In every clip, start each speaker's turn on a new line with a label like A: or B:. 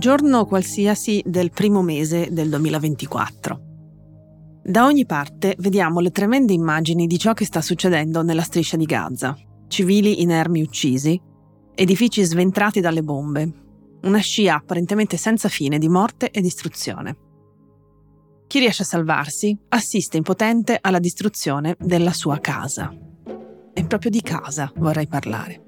A: giorno qualsiasi del primo mese del 2024. Da ogni parte vediamo le tremende immagini di ciò che sta succedendo nella striscia di Gaza. Civili inermi uccisi, edifici sventrati dalle bombe, una scia apparentemente senza fine di morte e distruzione. Chi riesce a salvarsi assiste impotente alla distruzione della sua casa. E proprio di casa vorrei parlare.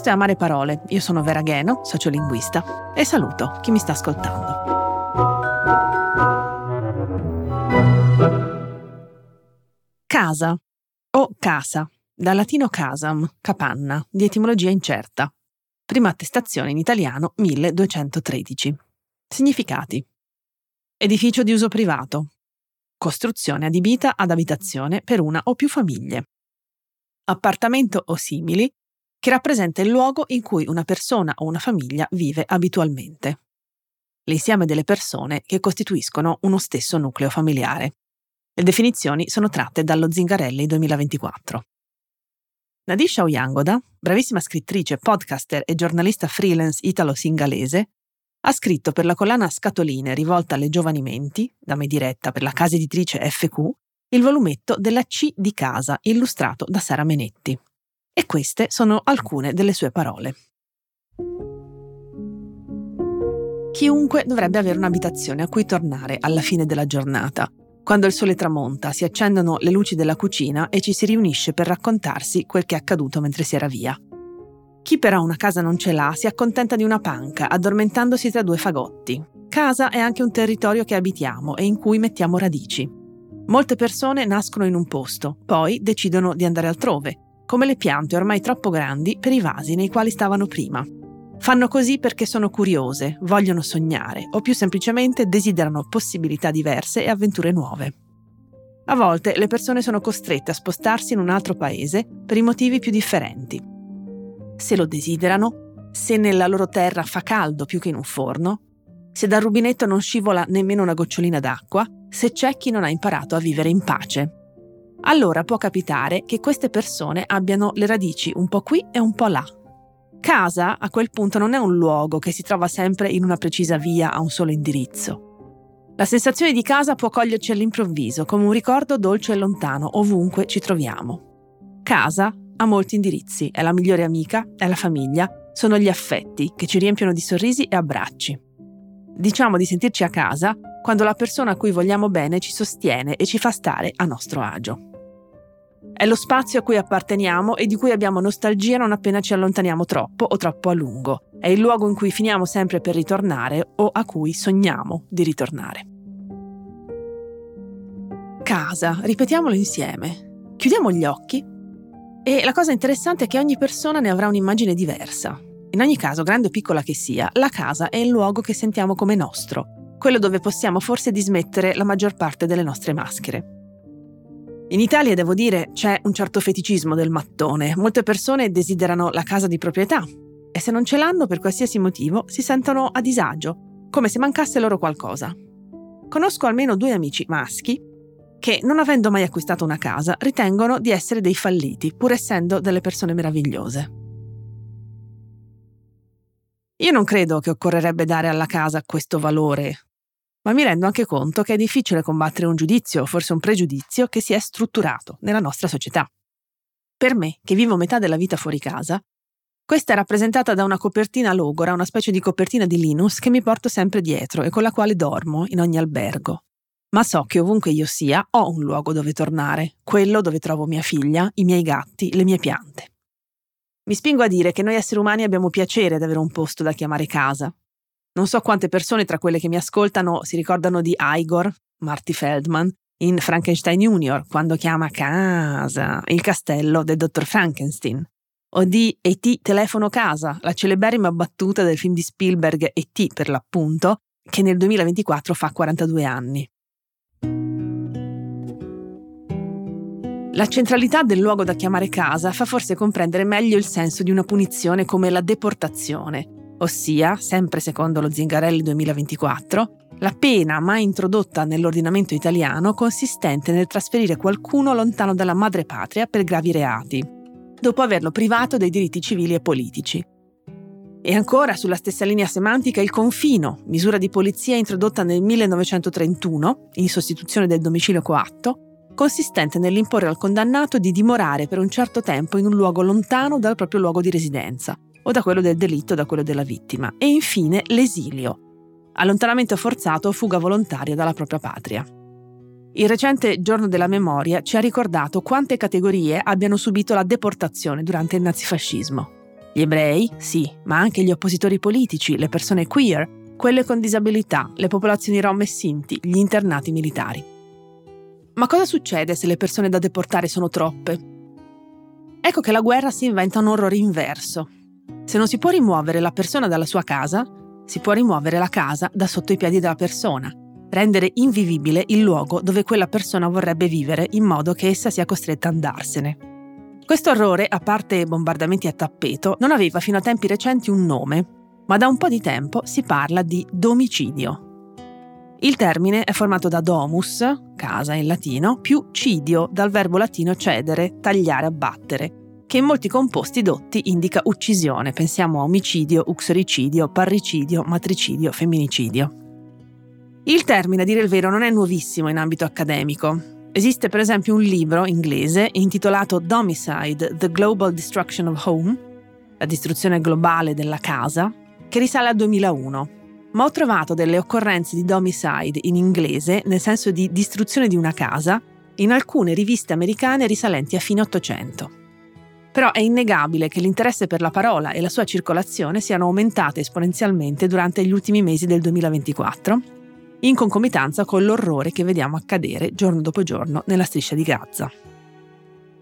A: Questo è Amare Parole, io sono Vera Gheno, sociolinguista, e saluto chi mi sta ascoltando. Casa o casa, dal latino casam, capanna, di etimologia incerta. Prima attestazione in italiano 1213. Significati. Edificio di uso privato. Costruzione adibita ad abitazione per una o più famiglie. Appartamento o simili che rappresenta il luogo in cui una persona o una famiglia vive abitualmente. L'insieme delle persone che costituiscono uno stesso nucleo familiare. Le definizioni sono tratte dallo Zingarelli 2024. Nadisha Oyangoda, bravissima scrittrice, podcaster e giornalista freelance italo-singalese, ha scritto per la collana Scatoline rivolta alle giovani menti, da me diretta per la casa editrice FQ, il volumetto della C di casa illustrato da Sara Menetti. E queste sono alcune delle sue parole. Chiunque dovrebbe avere un'abitazione a cui tornare alla fine della giornata, quando il sole tramonta, si accendono le luci della cucina e ci si riunisce per raccontarsi quel che è accaduto mentre si era via. Chi però una casa non ce l'ha si accontenta di una panca, addormentandosi tra due fagotti. Casa è anche un territorio che abitiamo e in cui mettiamo radici. Molte persone nascono in un posto, poi decidono di andare altrove, come le piante ormai troppo grandi per i vasi nei quali stavano prima. Fanno così perché sono curiose, vogliono sognare o più semplicemente desiderano possibilità diverse e avventure nuove. A volte le persone sono costrette a spostarsi in un altro paese per i motivi più differenti. Se lo desiderano, se nella loro terra fa caldo più che in un forno, se dal rubinetto non scivola nemmeno una gocciolina d'acqua, se c'è chi non ha imparato a vivere in pace allora può capitare che queste persone abbiano le radici un po' qui e un po' là. Casa a quel punto non è un luogo che si trova sempre in una precisa via a un solo indirizzo. La sensazione di casa può coglierci all'improvviso, come un ricordo dolce e lontano, ovunque ci troviamo. Casa ha molti indirizzi, è la migliore amica, è la famiglia, sono gli affetti che ci riempiono di sorrisi e abbracci. Diciamo di sentirci a casa quando la persona a cui vogliamo bene ci sostiene e ci fa stare a nostro agio. È lo spazio a cui apparteniamo e di cui abbiamo nostalgia non appena ci allontaniamo troppo o troppo a lungo. È il luogo in cui finiamo sempre per ritornare o a cui sogniamo di ritornare. Casa, ripetiamolo insieme. Chiudiamo gli occhi e la cosa interessante è che ogni persona ne avrà un'immagine diversa. In ogni caso, grande o piccola che sia, la casa è il luogo che sentiamo come nostro, quello dove possiamo forse dismettere la maggior parte delle nostre maschere. In Italia, devo dire, c'è un certo feticismo del mattone. Molte persone desiderano la casa di proprietà e se non ce l'hanno per qualsiasi motivo si sentono a disagio, come se mancasse loro qualcosa. Conosco almeno due amici maschi che, non avendo mai acquistato una casa, ritengono di essere dei falliti, pur essendo delle persone meravigliose. Io non credo che occorrerebbe dare alla casa questo valore ma mi rendo anche conto che è difficile combattere un giudizio, forse un pregiudizio, che si è strutturato nella nostra società. Per me, che vivo metà della vita fuori casa, questa è rappresentata da una copertina logora, una specie di copertina di Linus che mi porto sempre dietro e con la quale dormo in ogni albergo. Ma so che ovunque io sia ho un luogo dove tornare, quello dove trovo mia figlia, i miei gatti, le mie piante. Mi spingo a dire che noi esseri umani abbiamo piacere ad avere un posto da chiamare casa, non so quante persone tra quelle che mi ascoltano si ricordano di Igor, Marty Feldman, in Frankenstein Junior, quando chiama casa il castello del dottor Frankenstein, o di E.T. Telefono Casa, la celeberrima battuta del film di Spielberg E.T. per l'appunto, che nel 2024 fa 42 anni. La centralità del luogo da chiamare casa fa forse comprendere meglio il senso di una punizione come la deportazione, ossia, sempre secondo lo Zingarelli 2024, la pena mai introdotta nell'ordinamento italiano consistente nel trasferire qualcuno lontano dalla madrepatria per gravi reati, dopo averlo privato dei diritti civili e politici. E ancora, sulla stessa linea semantica, il confino, misura di polizia introdotta nel 1931, in sostituzione del domicilio coatto, consistente nell'imporre al condannato di dimorare per un certo tempo in un luogo lontano dal proprio luogo di residenza, o da quello del delitto o da quello della vittima. E infine l'esilio, allontanamento forzato o fuga volontaria dalla propria patria. Il recente Giorno della Memoria ci ha ricordato quante categorie abbiano subito la deportazione durante il nazifascismo. Gli ebrei, sì, ma anche gli oppositori politici, le persone queer, quelle con disabilità, le popolazioni rom e sinti, gli internati militari. Ma cosa succede se le persone da deportare sono troppe? Ecco che la guerra si inventa un orrore inverso. Se non si può rimuovere la persona dalla sua casa, si può rimuovere la casa da sotto i piedi della persona, rendere invivibile il luogo dove quella persona vorrebbe vivere in modo che essa sia costretta a andarsene. Questo orrore, a parte bombardamenti a tappeto, non aveva fino a tempi recenti un nome, ma da un po' di tempo si parla di domicidio. Il termine è formato da domus, casa in latino, più cidio, dal verbo latino cedere, tagliare, abbattere, che in molti composti dotti indica uccisione, pensiamo a omicidio, uxoricidio, parricidio, matricidio, femminicidio. Il termine, a dire il vero, non è nuovissimo in ambito accademico. Esiste per esempio un libro inglese intitolato Domicide, The Global Destruction of Home, la distruzione globale della casa, che risale al 2001. Ma ho trovato delle occorrenze di domicide in inglese, nel senso di distruzione di una casa, in alcune riviste americane risalenti a fine Ottocento. Però è innegabile che l'interesse per la parola e la sua circolazione siano aumentate esponenzialmente durante gli ultimi mesi del 2024 in concomitanza con l'orrore che vediamo accadere giorno dopo giorno nella striscia di Gaza.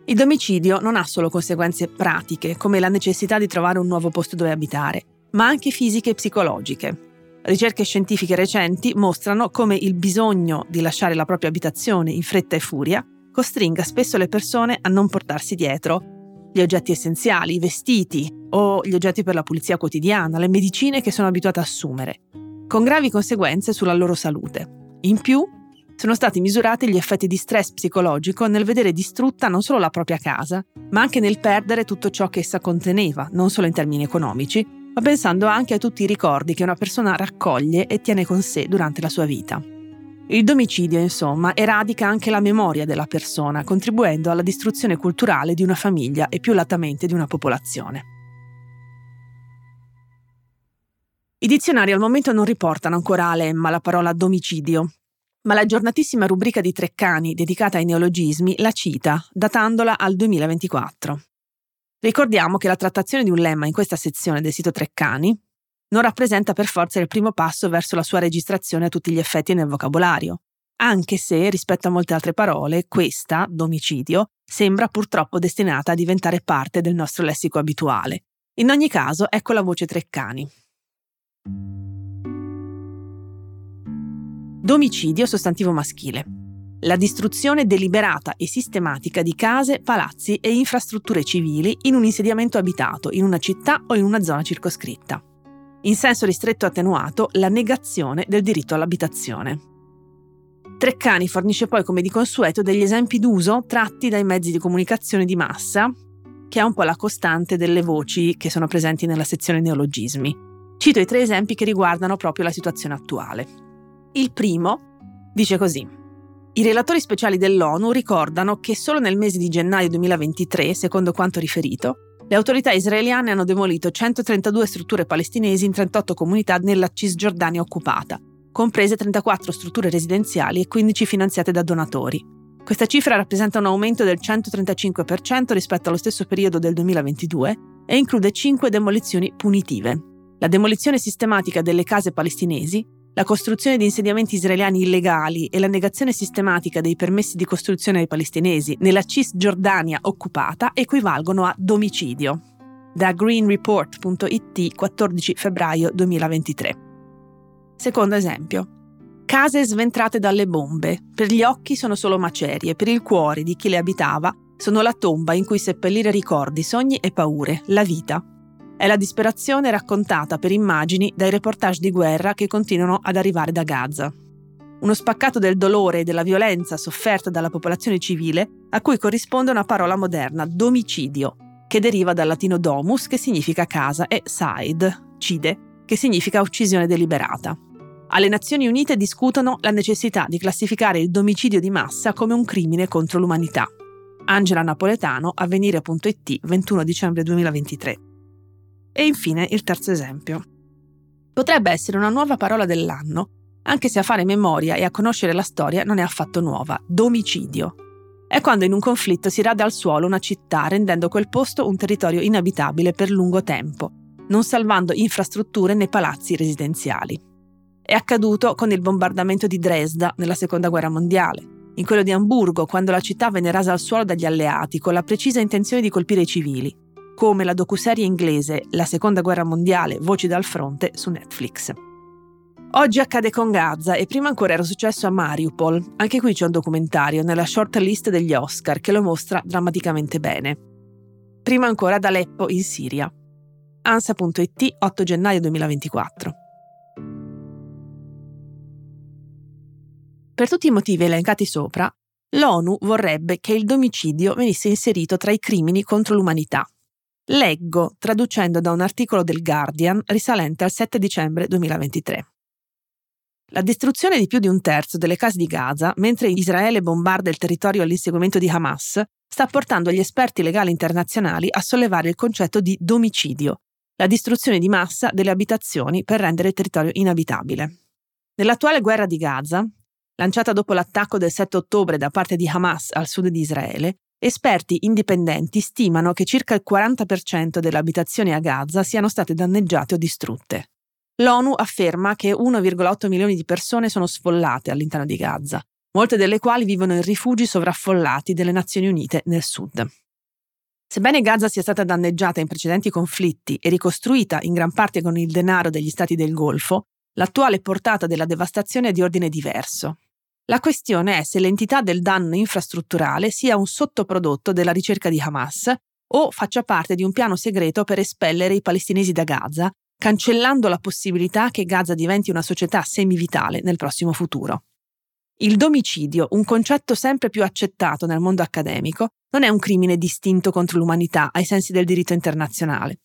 A: Il domicidio non ha solo conseguenze pratiche, come la necessità di trovare un nuovo posto dove abitare, ma anche fisiche e psicologiche. Ricerche scientifiche recenti mostrano come il bisogno di lasciare la propria abitazione in fretta e furia costringa spesso le persone a non portarsi dietro gli oggetti essenziali, i vestiti o gli oggetti per la pulizia quotidiana, le medicine che sono abituate a assumere, con gravi conseguenze sulla loro salute. In più, sono stati misurati gli effetti di stress psicologico nel vedere distrutta non solo la propria casa, ma anche nel perdere tutto ciò che essa conteneva, non solo in termini economici, ma pensando anche a tutti i ricordi che una persona raccoglie e tiene con sé durante la sua vita. Il domicidio, insomma, eradica anche la memoria della persona, contribuendo alla distruzione culturale di una famiglia e più latamente di una popolazione. I dizionari al momento non riportano ancora a lemma la parola domicidio, ma la giornatissima rubrica di Treccani dedicata ai neologismi la cita, datandola al 2024. Ricordiamo che la trattazione di un lemma in questa sezione del sito Treccani non rappresenta per forza il primo passo verso la sua registrazione a tutti gli effetti nel vocabolario, anche se, rispetto a molte altre parole, questa, domicidio, sembra purtroppo destinata a diventare parte del nostro lessico abituale. In ogni caso, ecco la voce Treccani. Domicidio sostantivo maschile. La distruzione deliberata e sistematica di case, palazzi e infrastrutture civili in un insediamento abitato, in una città o in una zona circoscritta. In senso ristretto attenuato, la negazione del diritto all'abitazione. Treccani fornisce poi come di consueto degli esempi d'uso tratti dai mezzi di comunicazione di massa, che è un po' la costante delle voci che sono presenti nella sezione neologismi. Cito i tre esempi che riguardano proprio la situazione attuale. Il primo dice così. I relatori speciali dell'ONU ricordano che solo nel mese di gennaio 2023, secondo quanto riferito, le autorità israeliane hanno demolito 132 strutture palestinesi in 38 comunità nella Cisgiordania occupata, comprese 34 strutture residenziali e 15 finanziate da donatori. Questa cifra rappresenta un aumento del 135% rispetto allo stesso periodo del 2022 e include 5 demolizioni punitive la demolizione sistematica delle case palestinesi, la costruzione di insediamenti israeliani illegali e la negazione sistematica dei permessi di costruzione ai palestinesi nella Cisgiordania occupata equivalgono a domicidio. Da greenreport.it 14 febbraio 2023. Secondo esempio. Case sventrate dalle bombe. Per gli occhi sono solo macerie, per il cuore di chi le abitava sono la tomba in cui seppellire ricordi, sogni e paure, la vita. È la disperazione raccontata per immagini dai reportage di guerra che continuano ad arrivare da Gaza. Uno spaccato del dolore e della violenza sofferta dalla popolazione civile a cui corrisponde una parola moderna, domicidio, che deriva dal latino domus, che significa casa, e side, cide, che significa uccisione deliberata. Alle Nazioni Unite discutono la necessità di classificare il domicidio di massa come un crimine contro l'umanità. Angela Napoletano, avvenire.it, 21 dicembre 2023. E infine il terzo esempio. Potrebbe essere una nuova parola dell'anno, anche se a fare memoria e a conoscere la storia non è affatto nuova, domicidio. È quando in un conflitto si rada al suolo una città rendendo quel posto un territorio inabitabile per lungo tempo, non salvando infrastrutture né palazzi residenziali. È accaduto con il bombardamento di Dresda nella Seconda Guerra Mondiale, in quello di Amburgo quando la città venne rasa al suolo dagli alleati con la precisa intenzione di colpire i civili, come la docuserie inglese La Seconda Guerra Mondiale, Voci dal fronte su Netflix. Oggi accade con Gaza e prima ancora era successo a Mariupol. Anche qui c'è un documentario nella short list degli Oscar che lo mostra drammaticamente bene. Prima ancora ad Aleppo in Siria. ANSA.it 8 gennaio 2024. Per tutti i motivi elencati sopra, l'ONU vorrebbe che il domicidio venisse inserito tra i crimini contro l'umanità Leggo traducendo da un articolo del Guardian risalente al 7 dicembre 2023. La distruzione di più di un terzo delle case di Gaza, mentre Israele bombarda il territorio all'inseguimento di Hamas, sta portando gli esperti legali internazionali a sollevare il concetto di domicidio, la distruzione di massa delle abitazioni per rendere il territorio inabitabile. Nell'attuale guerra di Gaza, lanciata dopo l'attacco del 7 ottobre da parte di Hamas al sud di Israele, Esperti indipendenti stimano che circa il 40% delle abitazioni a Gaza siano state danneggiate o distrutte. L'ONU afferma che 1,8 milioni di persone sono sfollate all'interno di Gaza, molte delle quali vivono in rifugi sovraffollati delle Nazioni Unite nel sud. Sebbene Gaza sia stata danneggiata in precedenti conflitti e ricostruita in gran parte con il denaro degli stati del Golfo, l'attuale portata della devastazione è di ordine diverso. La questione è se l'entità del danno infrastrutturale sia un sottoprodotto della ricerca di Hamas o faccia parte di un piano segreto per espellere i palestinesi da Gaza, cancellando la possibilità che Gaza diventi una società semivitale nel prossimo futuro. Il domicidio, un concetto sempre più accettato nel mondo accademico, non è un crimine distinto contro l'umanità ai sensi del diritto internazionale.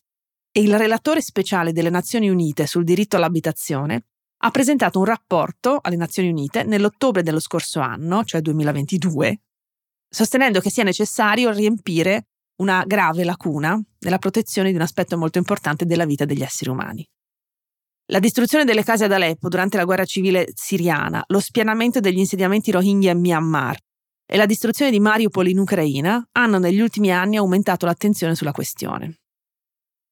A: E il relatore speciale delle Nazioni Unite sul diritto all'abitazione ha presentato un rapporto alle Nazioni Unite nell'ottobre dello scorso anno, cioè 2022, sostenendo che sia necessario riempire una grave lacuna nella protezione di un aspetto molto importante della vita degli esseri umani. La distruzione delle case ad Aleppo durante la guerra civile siriana, lo spianamento degli insediamenti Rohingya in Myanmar e la distruzione di Mariupol in Ucraina hanno negli ultimi anni aumentato l'attenzione sulla questione.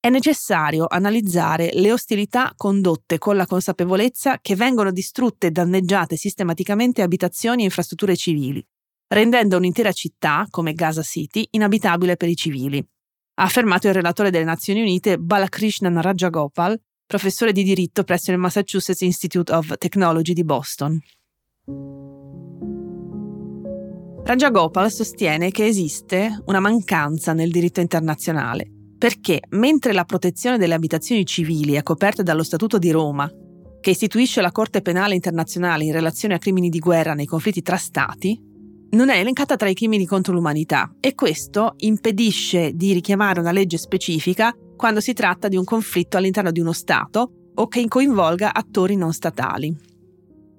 A: È necessario analizzare le ostilità condotte con la consapevolezza che vengono distrutte e danneggiate sistematicamente abitazioni e infrastrutture civili, rendendo un'intera città, come Gaza City, inabitabile per i civili, ha affermato il relatore delle Nazioni Unite Balakrishnan Rajagopal, professore di diritto presso il Massachusetts Institute of Technology di Boston. Rajagopal sostiene che esiste una mancanza nel diritto internazionale perché mentre la protezione delle abitazioni civili è coperta dallo Statuto di Roma, che istituisce la Corte Penale Internazionale in relazione a crimini di guerra nei conflitti tra Stati, non è elencata tra i crimini contro l'umanità e questo impedisce di richiamare una legge specifica quando si tratta di un conflitto all'interno di uno Stato o che coinvolga attori non statali.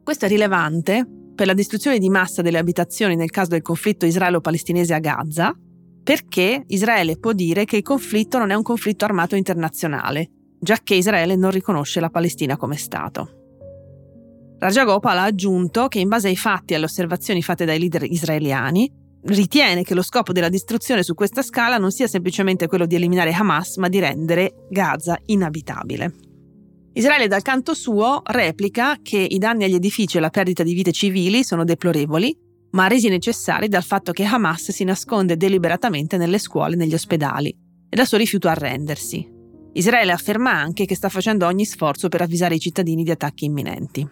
A: Questo è rilevante per la distruzione di massa delle abitazioni nel caso del conflitto israelo-palestinese a Gaza, perché Israele può dire che il conflitto non è un conflitto armato internazionale, giacché Israele non riconosce la Palestina come Stato. Rajagopal ha aggiunto che in base ai fatti e alle osservazioni fatte dai leader israeliani, ritiene che lo scopo della distruzione su questa scala non sia semplicemente quello di eliminare Hamas, ma di rendere Gaza inabitabile. Israele dal canto suo replica che i danni agli edifici e la perdita di vite civili sono deplorevoli ma resi necessari dal fatto che Hamas si nasconde deliberatamente nelle scuole e negli ospedali e dal suo rifiuto a rendersi. Israele afferma anche che sta facendo ogni sforzo per avvisare i cittadini di attacchi imminenti.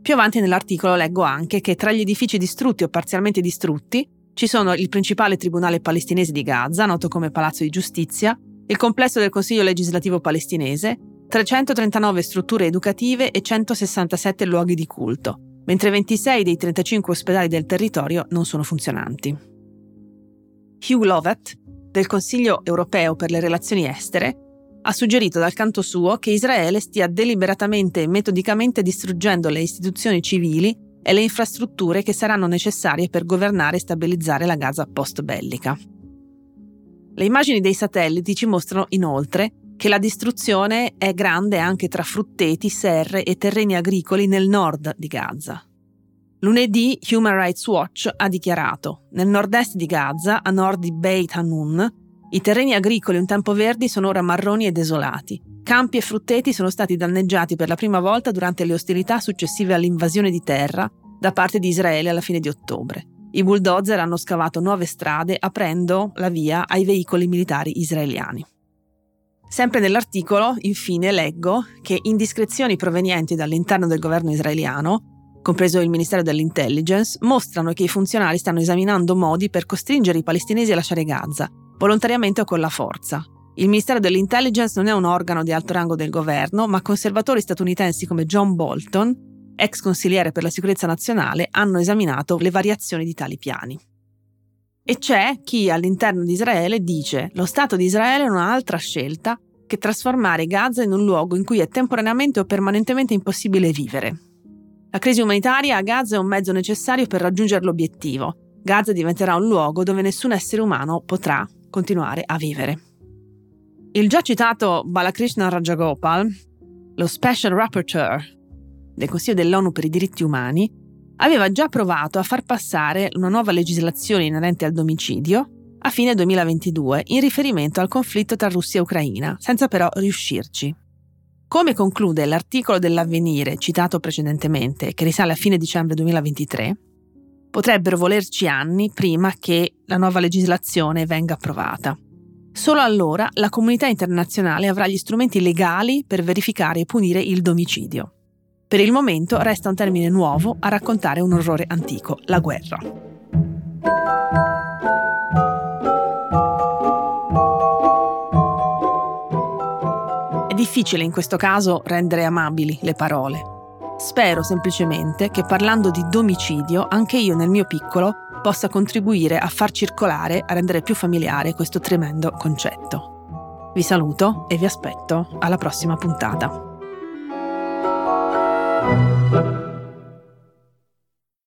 A: Più avanti nell'articolo leggo anche che tra gli edifici distrutti o parzialmente distrutti ci sono il principale tribunale palestinese di Gaza, noto come Palazzo di Giustizia, il complesso del Consiglio legislativo palestinese, 339 strutture educative e 167 luoghi di culto, mentre 26 dei 35 ospedali del territorio non sono funzionanti. Hugh Lovett, del Consiglio europeo per le relazioni estere, ha suggerito dal canto suo che Israele stia deliberatamente e metodicamente distruggendo le istituzioni civili e le infrastrutture che saranno necessarie per governare e stabilizzare la Gaza post-bellica. Le immagini dei satelliti ci mostrano inoltre che la distruzione è grande anche tra frutteti, serre e terreni agricoli nel nord di Gaza. Lunedì Human Rights Watch ha dichiarato: nel nord-est di Gaza, a nord di Beit Hanun, i terreni agricoli un tempo verdi sono ora marroni e desolati. Campi e frutteti sono stati danneggiati per la prima volta durante le ostilità successive all'invasione di terra da parte di Israele alla fine di ottobre. I bulldozer hanno scavato nuove strade aprendo la via ai veicoli militari israeliani. Sempre nell'articolo, infine, leggo che indiscrezioni provenienti dall'interno del governo israeliano, compreso il Ministero dell'Intelligence, mostrano che i funzionari stanno esaminando modi per costringere i palestinesi a lasciare Gaza volontariamente o con la forza. Il Ministero dell'Intelligence non è un organo di alto rango del governo, ma conservatori statunitensi come John Bolton, ex consigliere per la sicurezza nazionale, hanno esaminato le variazioni di tali piani. E c'è chi all'interno di Israele dice lo Stato di Israele non ha altra scelta che trasformare Gaza in un luogo in cui è temporaneamente o permanentemente impossibile vivere. La crisi umanitaria a Gaza è un mezzo necessario per raggiungere l'obiettivo. Gaza diventerà un luogo dove nessun essere umano potrà continuare a vivere. Il già citato Balakrishna Rajagopal, lo Special Rapporteur del Consiglio dell'ONU per i diritti umani, aveva già provato a far passare una nuova legislazione inerente al domicidio a fine 2022 in riferimento al conflitto tra Russia e Ucraina, senza però riuscirci. Come conclude l'articolo dell'avvenire citato precedentemente, che risale a fine dicembre 2023, potrebbero volerci anni prima che la nuova legislazione venga approvata. Solo allora la comunità internazionale avrà gli strumenti legali per verificare e punire il domicidio. Per il momento resta un termine nuovo a raccontare un orrore antico, la guerra. È difficile in questo caso rendere amabili le parole. Spero semplicemente che parlando di domicidio anche io nel mio piccolo possa contribuire a far circolare, a rendere più familiare questo tremendo concetto. Vi saluto e vi aspetto alla prossima puntata.